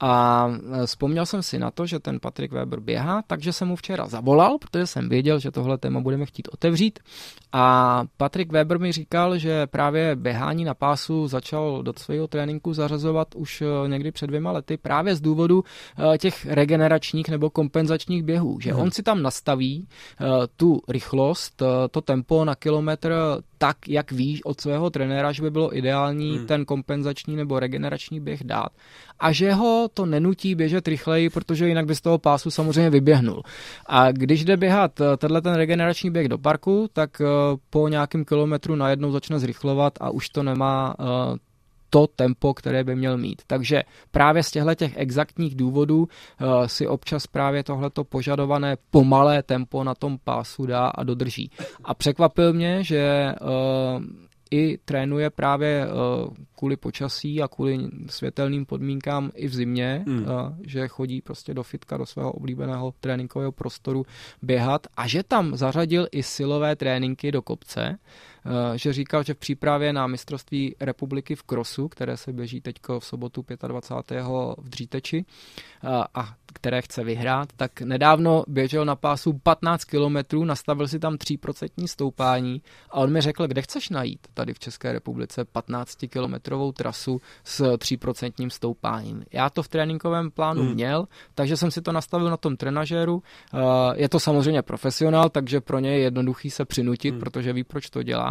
A e, vzpomněl jsem si na to, že ten Patrik Weber běhá, takže jsem mu včera zavolal, protože jsem věděl, že tohle téma budeme chtít otevřít. A Patrik Weber mi říkal, že právě běhání na pásu začal do svého tréninku zařazovat už e, někdy před dvěma lety právě z důvodu e, těch regeneračních nebo kompenzačních běhů. Že hmm. on si tam nastaví tu rychlost, to tempo na kilometr tak, jak víš od svého trenéra, že by bylo ideální hmm. ten kompenzační nebo regenerační běh dát. A že ho to nenutí běžet rychleji, protože jinak by z toho pásu samozřejmě vyběhnul. A když jde běhat eh, tenhle ten regenerační běh do parku, tak eh, po nějakém kilometru najednou začne zrychlovat a už to nemá eh, to tempo, které by měl mít. Takže právě z těchto těch exaktních důvodů uh, si občas právě tohleto požadované pomalé tempo na tom pásu dá a dodrží. A překvapil mě, že uh, i trénuje právě uh, kvůli počasí a kvůli světelným podmínkám i v zimě, mm. uh, že chodí prostě do fitka, do svého oblíbeného tréninkového prostoru běhat a že tam zařadil i silové tréninky do kopce, že říkal, že v přípravě na mistrovství republiky v Krosu, které se běží teď v sobotu 25. v Dříteči uh, a které chce vyhrát, tak nedávno běžel na pásu 15 kilometrů, nastavil si tam 3% stoupání a on mi řekl, kde chceš najít tady v České republice 15-kilometrovou trasu s 3% stoupáním. Já to v tréninkovém plánu hmm. měl, takže jsem si to nastavil na tom trenažéru. Eh, je to samozřejmě profesionál, takže pro ně je jednoduchý se přinutit, hmm. protože ví, proč to dělá.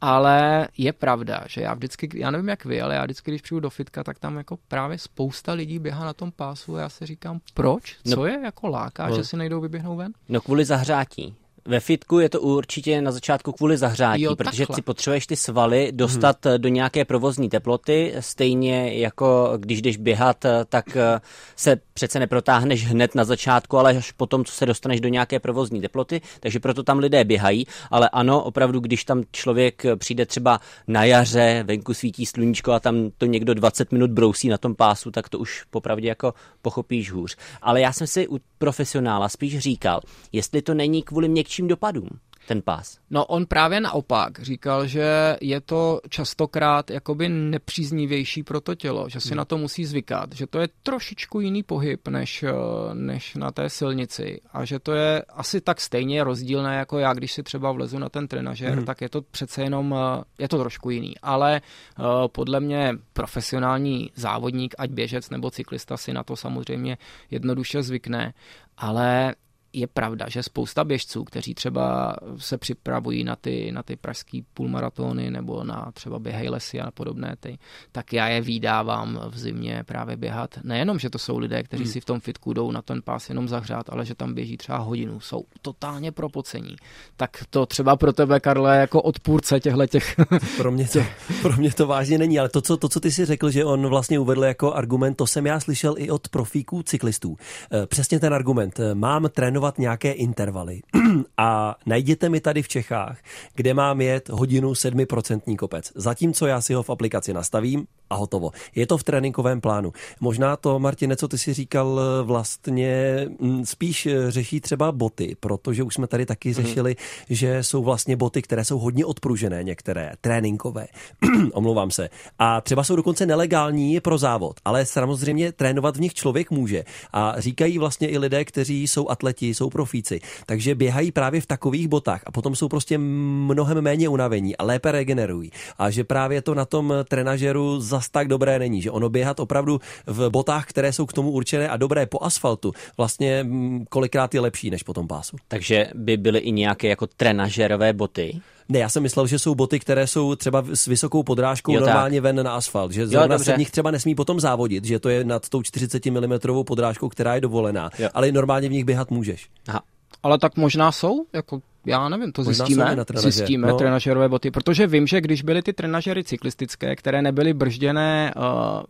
Ale je pravda, že já vždycky, já nevím jak vy, ale já vždycky, když přijdu do fitka, tak tam jako právě spousta lidí běhá na tom pásu a já si říkám, proč? Co no, je jako láká, no, že si nejdou vyběhnout ven? No kvůli zahřátí Ve fitku je to určitě na začátku kvůli zahřátí, Jo, protože takhle. si potřebuješ ty svaly dostat hmm. do nějaké provozní teploty, stejně jako když jdeš běhat, eh, tak eh, se přece neprotáhneš hned na začátku, ale až potom, co se dostaneš do nějaké provozní teploty, takže proto tam lidé běhají, ale ano, opravdu, když tam člověk přijde třeba na jaře, venku svítí sluníčko a tam to někdo 20 minut brousí na tom pásu, tak to už popravdě jako pochopíš hůř. Ale já jsem si u profesionála spíš říkal, jestli to není kvůli měkčím dopadům, ten pás. No on právě naopak říkal, že je to častokrát jakoby nepříznivější pro to tělo, že si hmm. na to musí zvykat, že to je trošičku jiný pohyb než, eh, než na té silnici a že to je asi tak stejně rozdílné jako já, když si třeba vlezu na ten trenažer, hmm. tak je to přece jenom, eh, je to trošku jiný, ale uh, podle mě profesionální závodník, ať běžec nebo cyklista si na to samozřejmě jednoduše zvykne, ale je pravda, že spousta běžců, kteří třeba se připravují na ty, na ty pražský půlmaratony nebo na třeba běhej lesy a podobné ty, tak já je výdávám v zimě právě běhat. Nejenom, že to jsou lidé, kteří hmm. si v tom fitku jdou na ten pás jenom zahřát, ale že tam běží třeba hodinu, jsou totálně propocení. Tak to třeba pro tebe, Karle, jako odpůrce těchto těch... Pro mě, to, pro mě to vážně není, ale to co, to, co ty si řekl, že on vlastně uvedl jako argument, to jsem já slyšel i od profíků cyklistů. Eh, Přesně ten argument. Mám trénovat nějaké intervaly a najděte mi tady v Čechách, kde mám jet hodinu 7% kopec. Zatímco já si ho v aplikaci nastavím a hotovo. Je to v tréninkovém plánu. Možná to, Martine, co ty si říkal, eh, vlastně mm, spíš eh, řeší třeba boty, protože už jsme tady taky řešili, mm. že jsou vlastně boty, které jsou hodně odpružené, některé tréninkové. Omlouvám se. A třeba jsou dokonce nelegální pro závod, ale samozřejmě trénovat v nich člověk může. A říkají vlastně i lidé, kteří jsou atleti, jsou profíci, takže běhají právě v takových botách a potom jsou prostě mnohem méně unavení a lépe regenerují. A že právě to na tom trenažeru zas tak dobré není, že ono běhat opravdu v botách, které jsou k tomu určené a dobré po asfaltu, vlastně mm, kolikrát je lepší než po tom pásu. Takže by byly i nějaké jako trenažerové boty? Ne, já jsem myslel, že jsou boty, které jsou třeba s vysokou podrážkou Jo, tak. normálně ven na asfalt, že zrovna se v nich třeba nesmí potom závodit, že to je nad tou 40 mm podrážkou, která je dovolená, Jo. ale normálně v nich běhat můžeš. Aha. Ale tak možná jsou, jako já nevím, to Možná zjistíme, na trenažer, zjistíme no. trenažerové boty, protože vím, že když byly ty trenažery cyklistické, které nebyly bržděné uh,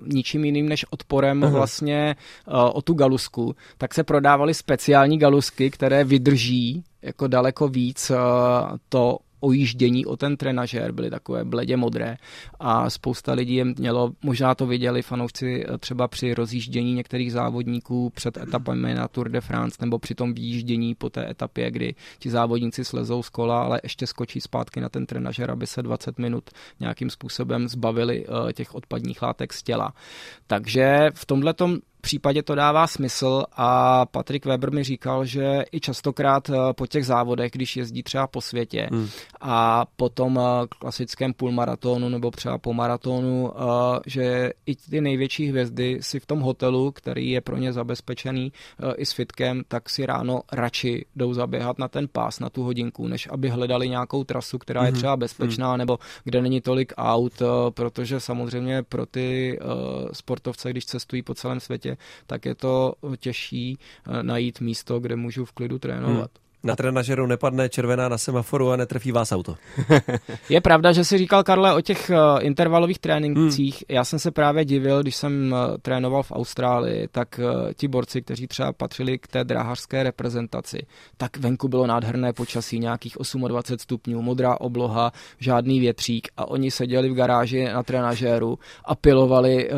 ničím jiným než odporem Aha. vlastně uh, o tu galusku, tak se prodávaly speciální galusky, které vydrží jako daleko víc uh, to ojíždění o ten trenažér, byly takové bledě modré a spousta lidí je mělo, možná to viděli fanoušci eh, třeba při rozjíždění některých závodníků před etapami na Tour de France nebo při tom výjíždění po té etapě, kdy ti závodníci slezou z kola, ale ještě skočí zpátky na ten trenažer, aby se 20 minut nějakým způsobem zbavili eh, těch odpadních látek z těla. Takže v tomhle případě to dává smysl a Patrik Weber mi říkal, že i častokrát eh, po těch závodech, když jezdí třeba po světě hmm. a po tom eh, klasickém půlmaratonu nebo třeba po maratonu, eh, že i ty největší hvězdy si v tom hotelu, který je pro ně zabezpečený i s fitkem, tak si ráno radši jdou zaběhat na ten pás, na tu hodinku, než aby hledali nějakou trasu, která je Mhm. třeba bezpečná nebo kde není tolik aut, protože samozřejmě pro ty sportovce, když cestují po celém světě, tak je to těžší eh, najít místo, kde můžu v klidu trénovat. Hmm. Na trenažeru nepadne červená na semaforu a netrefí vás auto. Je pravda, že si říkal, Karle, o těch uh, intervalových trénincích. Hmm. Já jsem se právě divil, když jsem uh, trénoval v Austrálii, tak ti borci, kteří třeba patřili k té dráhařské reprezentaci, tak venku bylo nádherné počasí, nějakých 28 stupňů, modrá obloha, žádný větřík a oni seděli v garáži na trenažéru a pilovali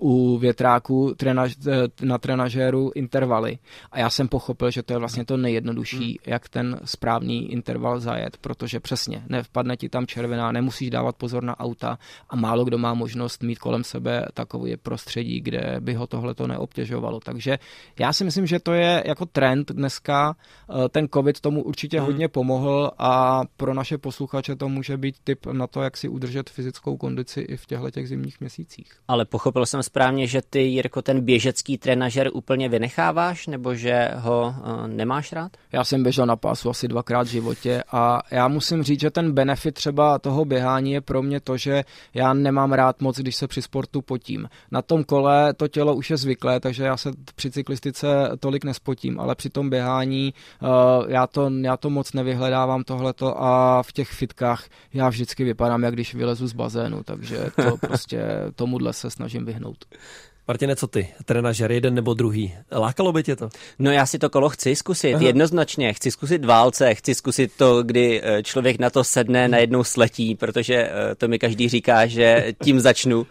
u větráku trenaž, eh, na trenažéru intervaly. A já jsem pochopil, že to je vlastně to nejjednodušší, jak ten správný interval zajet, protože přesně, nevpadne ti tam červená, nemusíš dávat pozor na auta a málo kdo má možnost mít kolem sebe takové prostředí, kde by ho tohle to neobtěžovalo. Takže já si myslím, že to je jako trend dneska. Eh, Ten covid tomu určitě Mhm. hodně pomohl a pro naše posluchače to může být tip na to, jak si udržet fyzickou kondici i v těchto těch zimních měsících. Ale pochopil jsem správně, že ty, Jirko, ten běžecký trenažer úplně vynecháváš, nebo že ho uh, nemáš rád? Já jsem běžel na pásu asi dvakrát v životě a já musím říct, že ten benefit třeba toho běhání je pro mě to, že já nemám rád moc, když se při sportu potím. Na tom kole to tělo už je zvyklé, takže já se při cyklistice tolik nespotím, ale při tom běhání uh, já, to, já to moc nevyhledávám tohleto a v těch fitkách já vždycky vypadám, jak když vylezu z bazénu, takže to prostě tomuhle se snažím vyhnout. world. Martine, co ty? Trenažer jeden nebo druhý? Lákalo by tě to? No já si to kolo chci zkusit, Aha. jednoznačně. Chci zkusit válce, chci zkusit to, kdy eh, člověk na to sedne, najednou sletí, protože eh, to mi každý říká, že tím začnu.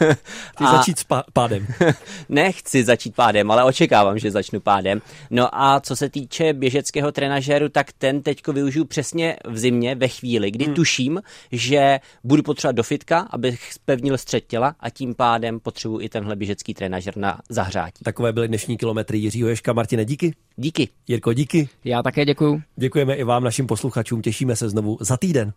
A... začít s pádem. Nechci začít pádem, ale očekávám, že začnu pádem. No a co se týče běžeckého trenažéru, tak ten teďko využiju přesně v zimě, ve chvíli, kdy hmm. tuším, že budu potřebovat do fitka, abych spevnil střed těla a tím pádem potřebuji i tenhle běžecký běžecký trenažer na zahřátí. Takové byly dnešní kilometry Jiřího Ješka. Martine, díky. Díky. Jirko, díky. Já také děkuju. Děkujeme i vám, našim posluchačům. Těšíme se znovu za týden.